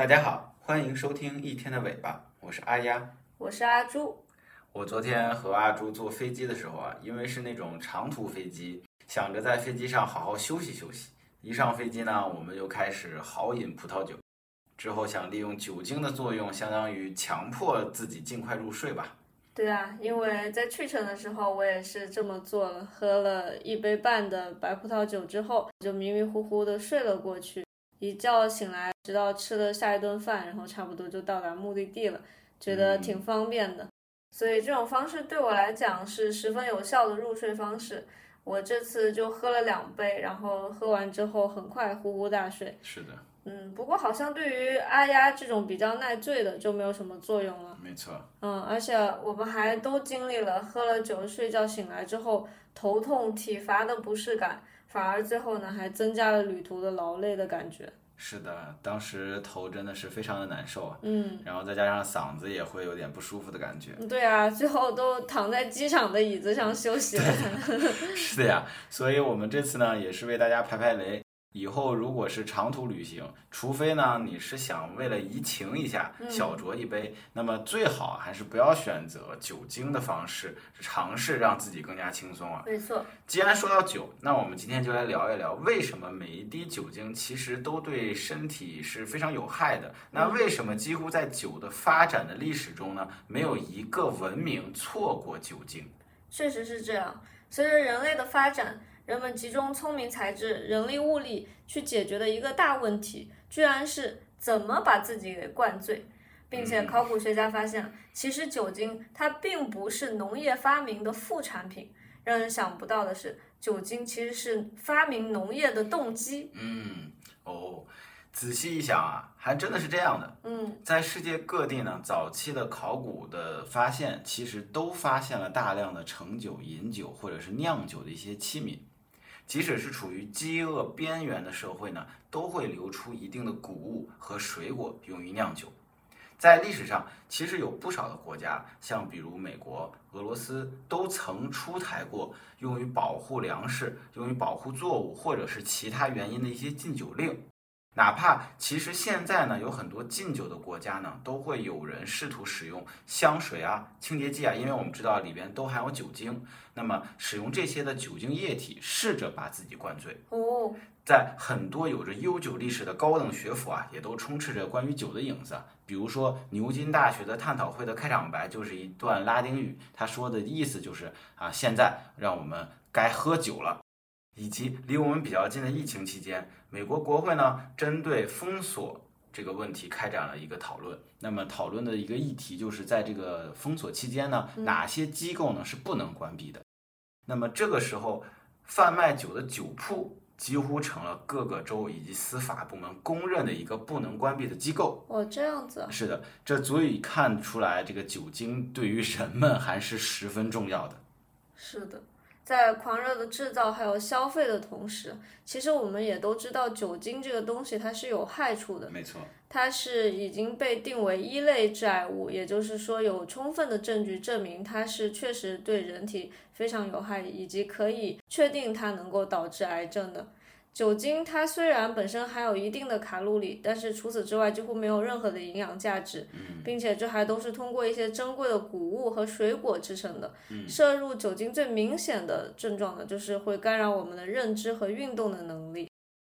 大家好，欢迎收听一天的尾巴，我是阿丫。我是阿朱。我昨天和阿朱坐飞机的时候啊，因为是那种长途飞机，想着在飞机上好好休息休息。一上飞机呢，我们就开始豪饮葡萄酒，之后想利用酒精的作用，相当于强迫自己尽快入睡吧。对啊，因为在去程的时候，我也是这么做了，喝了一杯半的白葡萄酒之后，就迷迷糊糊的睡了过去。一觉醒来，直到吃了下一顿饭，然后差不多就到达目的地了，觉得挺方便的。所以这种方式对我来讲是十分有效的入睡方式。我这次就喝了两杯，然后喝完之后很快呼呼大睡。是的，嗯，不过好像对于阿丫这种比较耐醉的就没有什么作用了。没错。嗯，而且我们还都经历了喝了酒睡觉醒来之后头痛体乏的不适感，反而最后呢还增加了旅途的劳累的感觉。是的，当时头真的是非常的难受啊，嗯，然后再加上嗓子也会有点不舒服的感觉。对啊，最后都躺在机场的椅子上休息了。是的呀，所以我们这次呢也是为大家排排雷。以后如果是长途旅行，除非呢你是想为了怡情一下，小酌一杯，那么最好还是不要选择酒精的方式，尝试让自己更加轻松啊。没错。既然说到酒，那我们今天就来聊一聊，为什么每一滴酒精其实都对身体是非常有害的？那为什么几乎在酒的发展的历史中呢，没有一个文明错过酒精？确实是这样。随着人类的发展。人们集中聪明才智、人力物力去解决的一个大问题，居然是怎么把自己给灌醉，并且考古学家发现，其实酒精它并不是农业发明的副产品。让人想不到的是，酒精其实是发明农业的动机。嗯，哦，仔细一想啊，还真的是这样的。嗯，在世界各地呢，早期的考古的发现，其实都发现了大量的盛酒、饮酒或者是酿酒的一些器皿。即使是处于饥饿边缘的社会呢，都会留出一定的谷物和水果用于酿酒。在历史上，其实有不少的国家，像比如美国、俄罗斯，都曾出台过用于保护粮食、用于保护作物或者是其他原因的一些禁酒令。哪怕其实现在呢，有很多禁酒的国家呢，都会有人试图使用香水啊、清洁剂啊，因为我们知道里边都含有酒精。那么使用这些的酒精液体，试着把自己灌醉。哦，在很多有着悠久历史的高等学府啊，也都充斥着关于酒的影子。比如说牛津大学的探讨会的开场白就是一段拉丁语，他说的意思就是啊，现在让我们该喝酒了。以及离我们比较近的疫情期间，美国国会呢针对封锁这个问题开展了一个讨论。那么讨论的一个议题就是在这个封锁期间呢，哪些机构呢是不能关闭的？那么这个时候，贩卖酒的酒铺几乎成了各个州以及司法部门公认的一个不能关闭的机构。哦，这样子。是的，这足以看出来这个酒精对于人们还是十分重要的。是的。在狂热的制造还有消费的同时，其实我们也都知道，酒精这个东西它是有害处的。没错，它是已经被定为一类致癌物，也就是说有充分的证据证明它是确实对人体非常有害，以及可以确定它能够导致癌症的。酒精它虽然本身含有一定的卡路里，但是除此之外几乎没有任何的营养价值，并且这还都是通过一些珍贵的谷物和水果制成的。摄入酒精最明显的症状呢，就是会干扰我们的认知和运动的能力。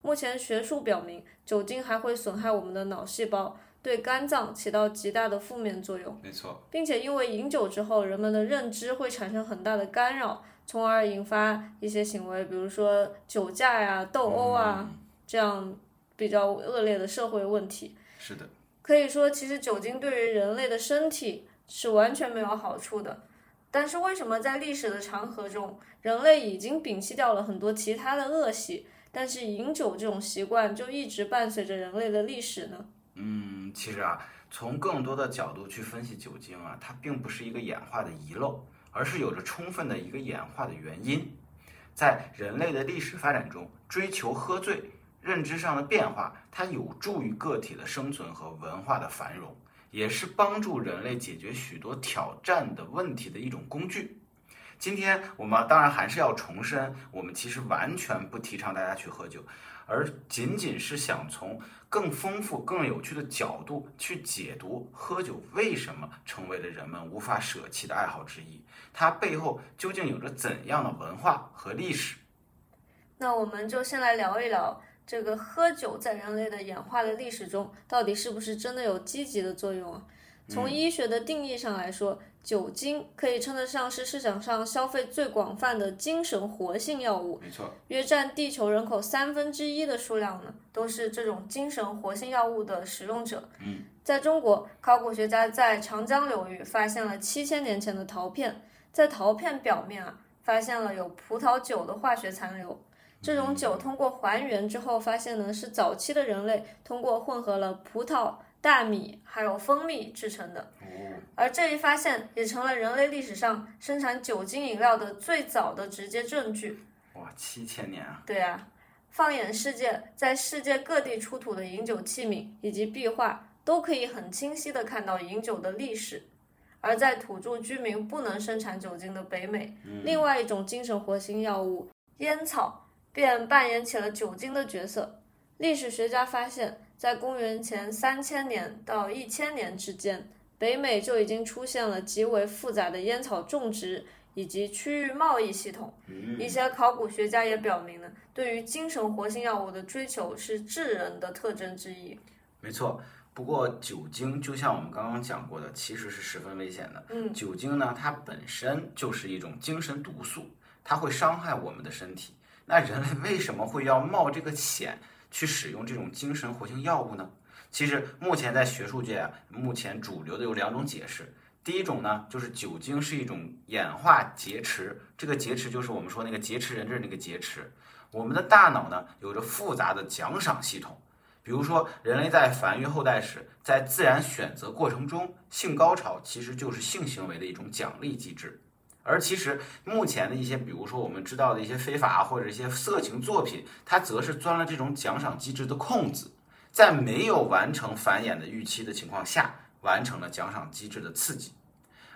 目前学术表明，酒精还会损害我们的脑细胞，对肝脏起到极大的负面作用。没错，并且因为饮酒之后，人们的认知会产生很大的干扰。从而引发一些行为，比如说酒驾呀、斗殴啊，这样比较恶劣的社会问题。是的，可以说，其实酒精对于人类的身体是完全没有好处的。但是为什么在历史的长河中，人类已经摒弃掉了很多其他的恶习，但是饮酒这种习惯就一直伴随着人类的历史呢？嗯，其实啊，从更多的角度去分析酒精啊，它并不是一个演化的遗漏。而是有着充分的一个演化的原因，在人类的历史发展中，追求喝醉，认知上的变化，它有助于个体的生存和文化的繁荣，也是帮助人类解决许多挑战的问题的一种工具。今天我们当然还是要重申，我们其实完全不提倡大家去喝酒，而仅仅是想从更丰富、更有趣的角度去解读喝酒为什么成为了人们无法舍弃的爱好之一，它背后究竟有着怎样的文化和历史？那我们就先来聊一聊这个喝酒在人类的演化的历史中，到底是不是真的有积极的作用啊？从医学的定义上来说，酒精可以称得上是市场上消费最广泛的精神活性药物，没错，约占地球人口三分之一的数量呢，都是这种精神活性药物的使用者。嗯，在中国，考古学家在长江流域发现了七千年前的陶片，在陶片表面啊，发现了有葡萄酒的化学残留。这种酒通过还原之后，发现呢是早期的人类通过混合了葡萄。大米还有蜂蜜制成的，而这一发现也成了人类历史上生产酒精饮料的最早的直接证据。哇，七千年啊！对啊，放眼世界，在世界各地出土的饮酒器皿以及壁画，都可以很清晰地看到饮酒的历史。而在土著居民不能生产酒精的北美，另外一种精神活性药物烟草便扮演起了酒精的角色。历史学家发现。在公元前三千年到一千年之间，北美就已经出现了极为复杂的烟草种植以及区域贸易系统。一些考古学家也表明呢，对于精神活性药物的追求是智人的特征之一。没错，不过酒精就像我们刚刚讲过的，其实是十分危险的。嗯，酒精呢，它本身就是一种精神毒素，它会伤害我们的身体。那人类为什么会要冒这个险？去使用这种精神活性药物呢？其实目前在学术界啊，目前主流的有两种解释。第一种呢，就是酒精是一种演化劫持，这个劫持就是我们说那个劫持人质那个劫持。我们的大脑呢，有着复杂的奖赏系统，比如说人类在繁育后代时，在自然选择过程中，性高潮其实就是性行为的一种奖励机制。而其实目前的一些，比如说我们知道的一些非法或者一些色情作品，它则是钻了这种奖赏机制的空子，在没有完成繁衍的预期的情况下，完成了奖赏机制的刺激。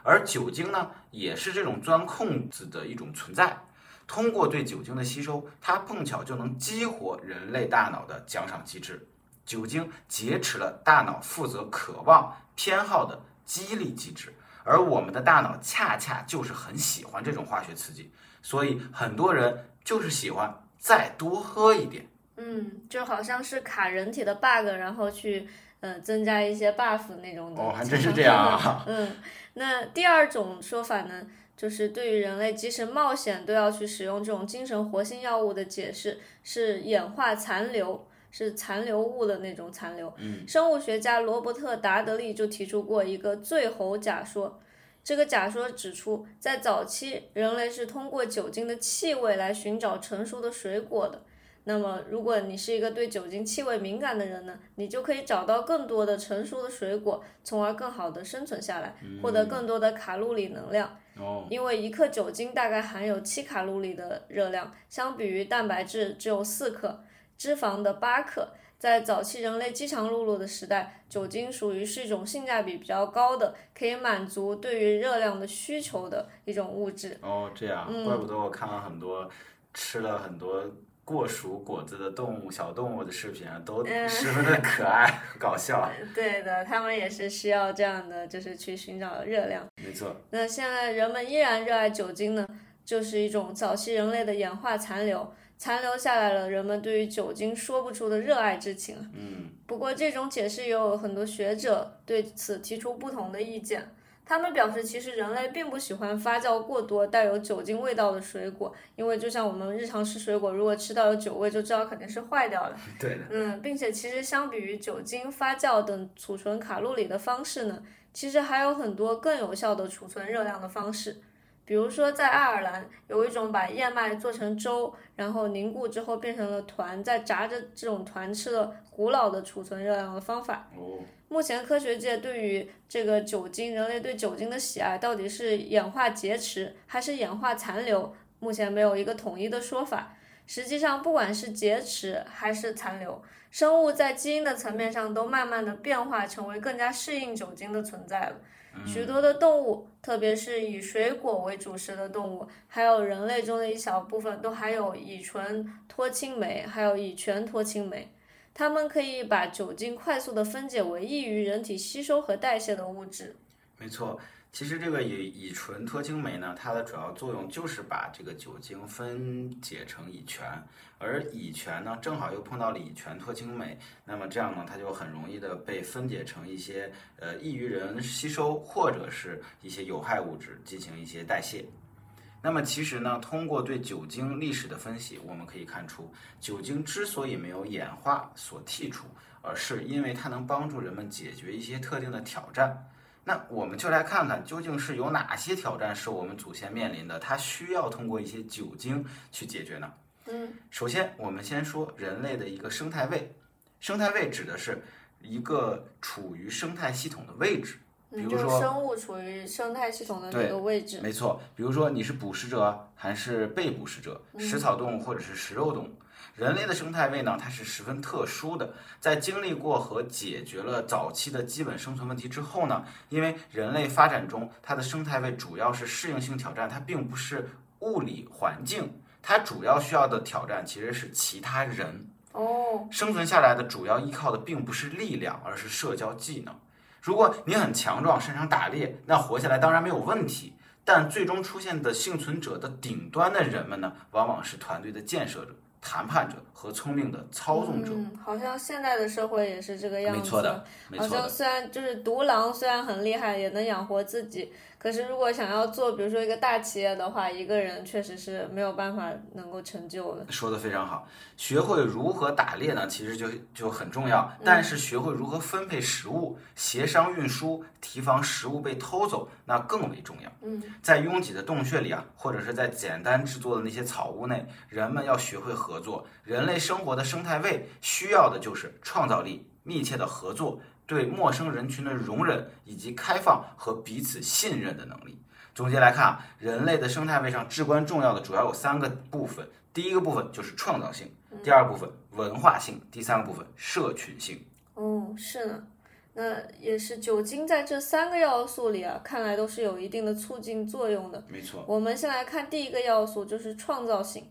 而酒精呢，也是这种钻空子的一种存在。通过对酒精的吸收，它碰巧就能激活人类大脑的奖赏机制。酒精劫持了大脑负责渴望偏好的激励机制。而我们的大脑恰恰就是很喜欢这种化学刺激，所以很多人就是喜欢再多喝一点。嗯，就好像是卡人体的 bug，然后去呃增加一些 buff 那种的。哦，还真是这样啊。嗯，那第二种说法呢，就是对于人类即使冒险都要去使用这种精神活性药物的解释是演化残留。是残留物的那种残留。生物学家罗伯特·达德利就提出过一个醉猴假说。这个假说指出，在早期，人类是通过酒精的气味来寻找成熟的水果的。那么，如果你是一个对酒精气味敏感的人呢，你就可以找到更多的成熟的水果，从而更好的生存下来，获得更多的卡路里能量。哦，因为一克酒精大概含有七卡路里的热量，相比于蛋白质只有四克。脂肪的八克，在早期人类饥肠辘辘的时代，酒精属于是一种性价比比较高的，可以满足对于热量的需求的一种物质。哦，这样，怪不得我看了很多吃了很多过熟果子的动物、小动物的视频啊，都十分的可爱 搞笑。对的，他们也是需要这样的，就是去寻找热量。没错。那现在人们依然热爱酒精呢，就是一种早期人类的演化残留。残留下来了人们对于酒精说不出的热爱之情。嗯，不过这种解释也有很多学者对此提出不同的意见。他们表示，其实人类并不喜欢发酵过多、带有酒精味道的水果，因为就像我们日常吃水果，如果吃到有酒味，就知道肯定是坏掉了。对的。嗯，并且其实相比于酒精发酵等储存卡路里的方式呢，其实还有很多更有效的储存热量的方式。比如说，在爱尔兰有一种把燕麦做成粥，然后凝固之后变成了团，再炸着这种团吃的古老的储存热量的方法。哦。目前科学界对于这个酒精，人类对酒精的喜爱到底是演化劫持还是演化残留，目前没有一个统一的说法。实际上，不管是劫持还是残留，生物在基因的层面上都慢慢的变化成为更加适应酒精的存在了。许多的动物，特别是以水果为主食的动物，还有人类中的一小部分，都含有乙醇脱氢酶，还有乙醛脱氢酶。它们可以把酒精快速的分解为易于人体吸收和代谢的物质。没错，其实这个乙乙醇脱氢酶呢，它的主要作用就是把这个酒精分解成乙醛，而乙醛呢，正好又碰到了乙醛脱氢酶，那么这样呢，它就很容易的被分解成一些呃易于人吸收或者是一些有害物质进行一些代谢。那么其实呢，通过对酒精历史的分析，我们可以看出，酒精之所以没有演化所剔除，而是因为它能帮助人们解决一些特定的挑战。那我们就来看看，究竟是有哪些挑战是我们祖先面临的，它需要通过一些酒精去解决呢？嗯，首先我们先说人类的一个生态位，生态位指的是一个处于生态系统的位置。比如说，生物处于生态系统的那个位置，没错。比如说，你是捕食者还是被捕食者？食草动物或者是食肉动物？人类的生态位呢？它是十分特殊的。在经历过和解决了早期的基本生存问题之后呢，因为人类发展中它的生态位主要是适应性挑战，它并不是物理环境，它主要需要的挑战其实是其他人。哦，生存下来的主要依靠的并不是力量，而是社交技能。如果你很强壮，擅长打猎，那活下来当然没有问题。但最终出现的幸存者的顶端的人们呢，往往是团队的建设者、谈判者和聪明的操纵者。嗯，好像现在的社会也是这个样子。没错的，没错好像虽然就是独狼，虽然很厉害，也能养活自己。可是，如果想要做，比如说一个大企业的话，一个人确实是没有办法能够成就的。说的非常好，学会如何打猎呢？其实就就很重要。但是，学会如何分配食物、协商运输、提防食物被偷走，那更为重要。嗯，在拥挤的洞穴里啊，或者是在简单制作的那些草屋内，人们要学会合作。人类生活的生态位需要的就是创造力、密切的合作。对陌生人群的容忍以及开放和彼此信任的能力。总结来看啊，人类的生态位上至关重要的主要有三个部分。第一个部分就是创造性，第二部分文化性，第三个部分社群性。哦，是呢，那也是酒精在这三个要素里啊，看来都是有一定的促进作用的。没错。我们先来看第一个要素，就是创造性。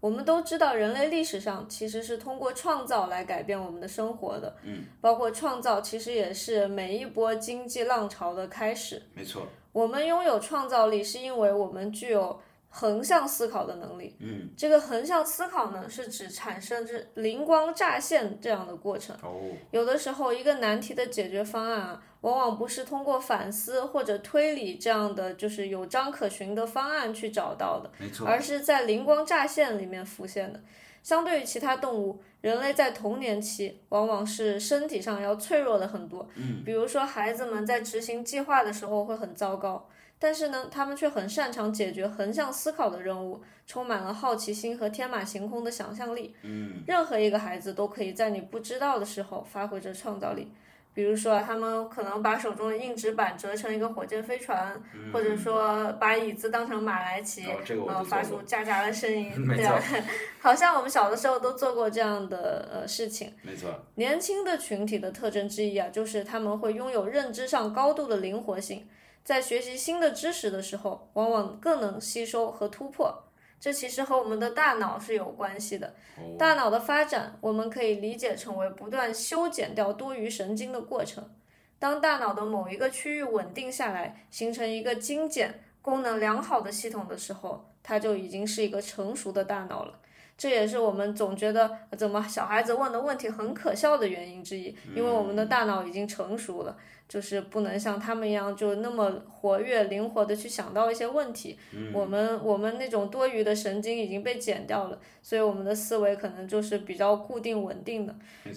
我们都知道，人类历史上其实是通过创造来改变我们的生活的。嗯，包括创造其实也是每一波经济浪潮的开始。没错，我们拥有创造力，是因为我们具有。横向思考的能力，嗯，这个横向思考呢，是指产生这灵光乍现这样的过程。哦，有的时候一个难题的解决方案啊，往往不是通过反思或者推理这样的就是有章可循的方案去找到的，没错，而是在灵光乍现里面浮现的。相对于其他动物，人类在童年期往往是身体上要脆弱的很多。嗯，比如说孩子们在执行计划的时候会很糟糕。但是呢，他们却很擅长解决横向思考的任务，充满了好奇心和天马行空的想象力。嗯，任何一个孩子都可以在你不知道的时候发挥着创造力。比如说，他们可能把手中的硬纸板折成一个火箭飞船，或者说把椅子当成马来旗，呃，发出喳喳的声音。没错，好像我们小的时候都做过这样的呃事情。没错。年轻的群体的特征之一啊，就是他们会拥有认知上高度的灵活性。在学习新的知识的时候，往往更能吸收和突破。这其实和我们的大脑是有关系的。大脑的发展，我们可以理解成为不断修剪掉多余神经的过程。当大脑的某一个区域稳定下来，形成一个精简、功能良好的系统的时候，它就已经是一个成熟的大脑了。这也是我们总觉得怎么小孩子问的问题很可笑的原因之一，因为我们的大脑已经成熟了。就是不能像他们一样，就那么活跃、灵活的去想到一些问题。我们我们那种多余的神经已经被剪掉了，所以我们的思维可能就是比较固定稳定的。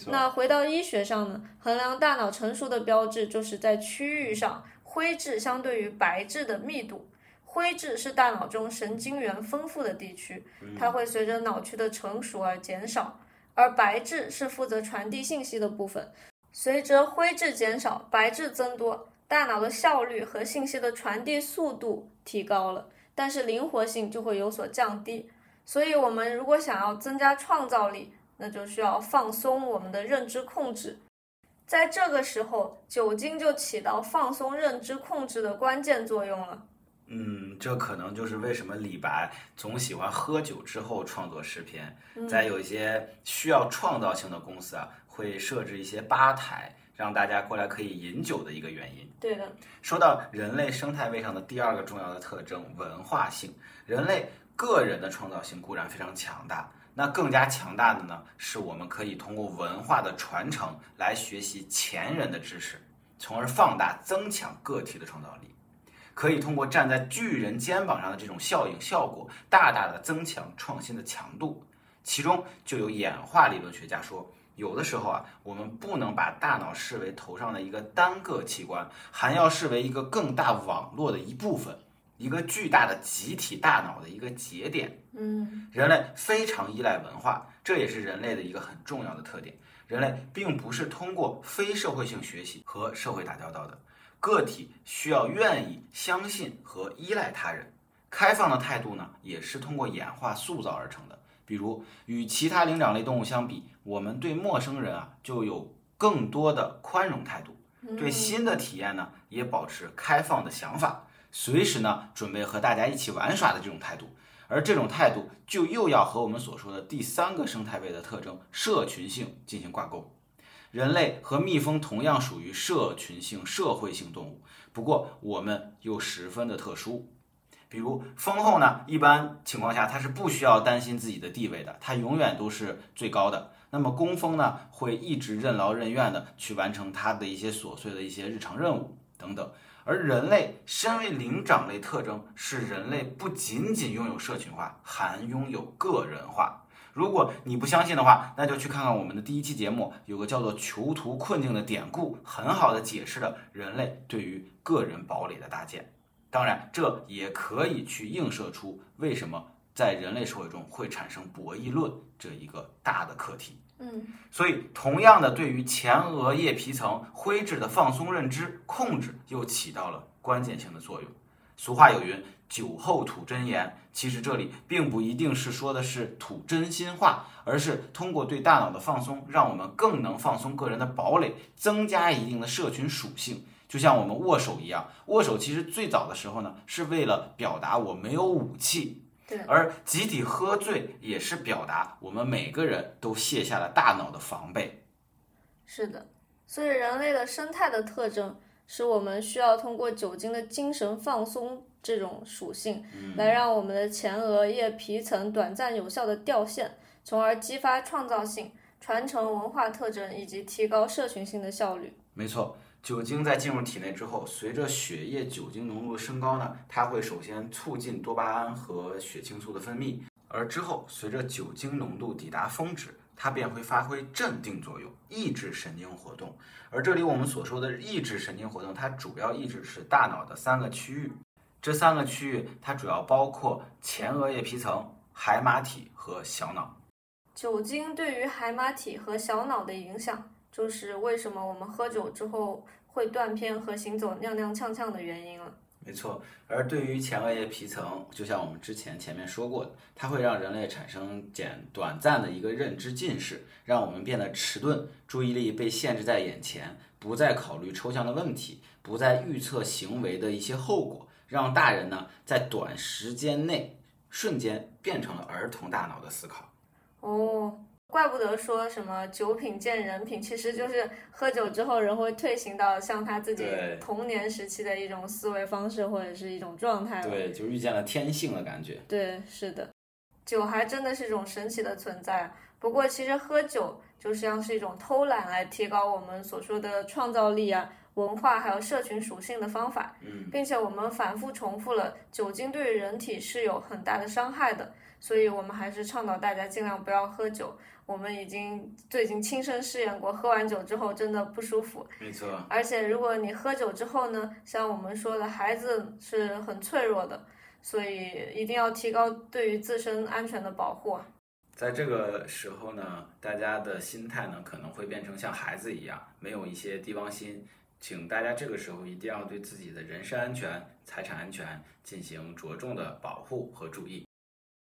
那回到医学上呢，衡量大脑成熟的标志就是在区域上，灰质相对于白质的密度。灰质是大脑中神经元丰富的地区，它会随着脑区的成熟而减少，而白质是负责传递信息的部分。随着灰质减少，白质增多，大脑的效率和信息的传递速度提高了，但是灵活性就会有所降低。所以，我们如果想要增加创造力，那就需要放松我们的认知控制。在这个时候，酒精就起到放松认知、控制的关键作用了。嗯，这可能就是为什么李白总喜欢喝酒之后创作诗篇。在有一些需要创造性的公司啊，会设置一些吧台，让大家过来可以饮酒的一个原因。对的。说到人类生态位上的第二个重要的特征——文化性，人类个人的创造性固然非常强大。那更加强大的呢，是我们可以通过文化的传承来学习前人的知识，从而放大增强个体的创造力。可以通过站在巨人肩膀上的这种效应效果，大大的增强创新的强度。其中就有演化理论学家说，有的时候啊，我们不能把大脑视为头上的一个单个器官，还要视为一个更大网络的一部分。一个巨大的集体大脑的一个节点，嗯，人类非常依赖文化，这也是人类的一个很重要的特点。人类并不是通过非社会性学习和社会打交道的，个体需要愿意相信和依赖他人。开放的态度呢，也是通过演化塑造而成的。比如与其他灵长类动物相比，我们对陌生人啊就有更多的宽容态度，对新的体验呢也保持开放的想法。随时呢，准备和大家一起玩耍的这种态度，而这种态度就又要和我们所说的第三个生态位的特征——社群性进行挂钩。人类和蜜蜂同样属于社群性、社会性动物，不过我们又十分的特殊。比如蜂后呢，一般情况下它是不需要担心自己的地位的，它永远都是最高的。那么工蜂呢，会一直任劳任怨的去完成它的一些琐碎的一些日常任务等等。而人类身为灵长类特征，是人类不仅仅拥有社群化，还拥有个人化。如果你不相信的话，那就去看看我们的第一期节目，有个叫做“囚徒困境”的典故，很好的解释了人类对于个人堡垒的搭建。当然，这也可以去映射出为什么在人类社会中会产生博弈论这一个大的课题。嗯，所以同样的，对于前额叶皮层灰质的放松认知控制，又起到了关键性的作用。俗话有云：“酒后吐真言。”其实这里并不一定是说的是吐真心话，而是通过对大脑的放松，让我们更能放松个人的堡垒，增加一定的社群属性。就像我们握手一样，握手其实最早的时候呢，是为了表达我没有武器。而集体喝醉也是表达我们每个人都卸下了大脑的防备。是的，所以人类的生态的特征是我们需要通过酒精的精神放松这种属性，来让我们的前额叶皮层短暂有效的掉线，从而激发创造性、传承文化特征以及提高社群性的效率。没错。酒精在进入体内之后，随着血液酒精浓度的升高呢，它会首先促进多巴胺和血清素的分泌，而之后随着酒精浓度抵达峰值，它便会发挥镇定作用，抑制神经活动。而这里我们所说的抑制神经活动，它主要抑制是大脑的三个区域，这三个区域它主要包括前额叶皮层、海马体和小脑。酒精对于海马体和小脑的影响。就是为什么我们喝酒之后会断片和行走踉踉跄跄的原因了。没错，而对于前额叶皮层，就像我们之前前面说过的，它会让人类产生简短暂的一个认知近视，让我们变得迟钝，注意力被限制在眼前，不再考虑抽象的问题，不再预测行为的一些后果，让大人呢在短时间内瞬间变成了儿童大脑的思考。哦。怪不得说什么酒品见人品，其实就是喝酒之后人会退行到像他自己童年时期的一种思维方式或者是一种状态对，就遇见了天性的感觉。对，是的，酒还真的是一种神奇的存在。不过其实喝酒就像是一种偷懒来提高我们所说的创造力啊、文化还有社群属性的方法。嗯，并且我们反复重复了，酒精对于人体是有很大的伤害的，所以我们还是倡导大家尽量不要喝酒。我们已经最近亲身试验过，喝完酒之后真的不舒服。没错。而且如果你喝酒之后呢，像我们说的，孩子是很脆弱的，所以一定要提高对于自身安全的保护。在这个时候呢，大家的心态呢可能会变成像孩子一样，没有一些帝王心。请大家这个时候一定要对自己的人身安全、财产安全进行着重的保护和注意。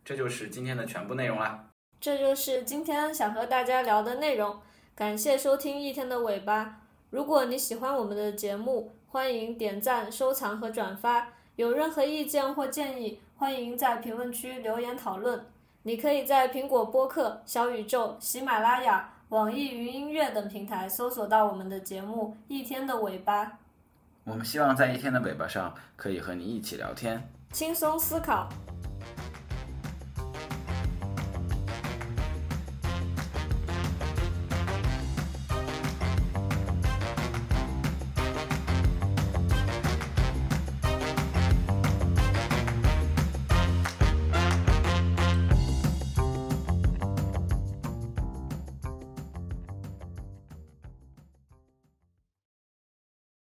这就是今天的全部内容啦。这就是今天想和大家聊的内容，感谢收听一天的尾巴。如果你喜欢我们的节目，欢迎点赞、收藏和转发。有任何意见或建议，欢迎在评论区留言讨论。你可以在苹果播客、小宇宙、喜马拉雅、网易云音乐等平台搜索到我们的节目《一天的尾巴》，我们希望在一天的尾巴上可以和你一起聊天。轻松思考，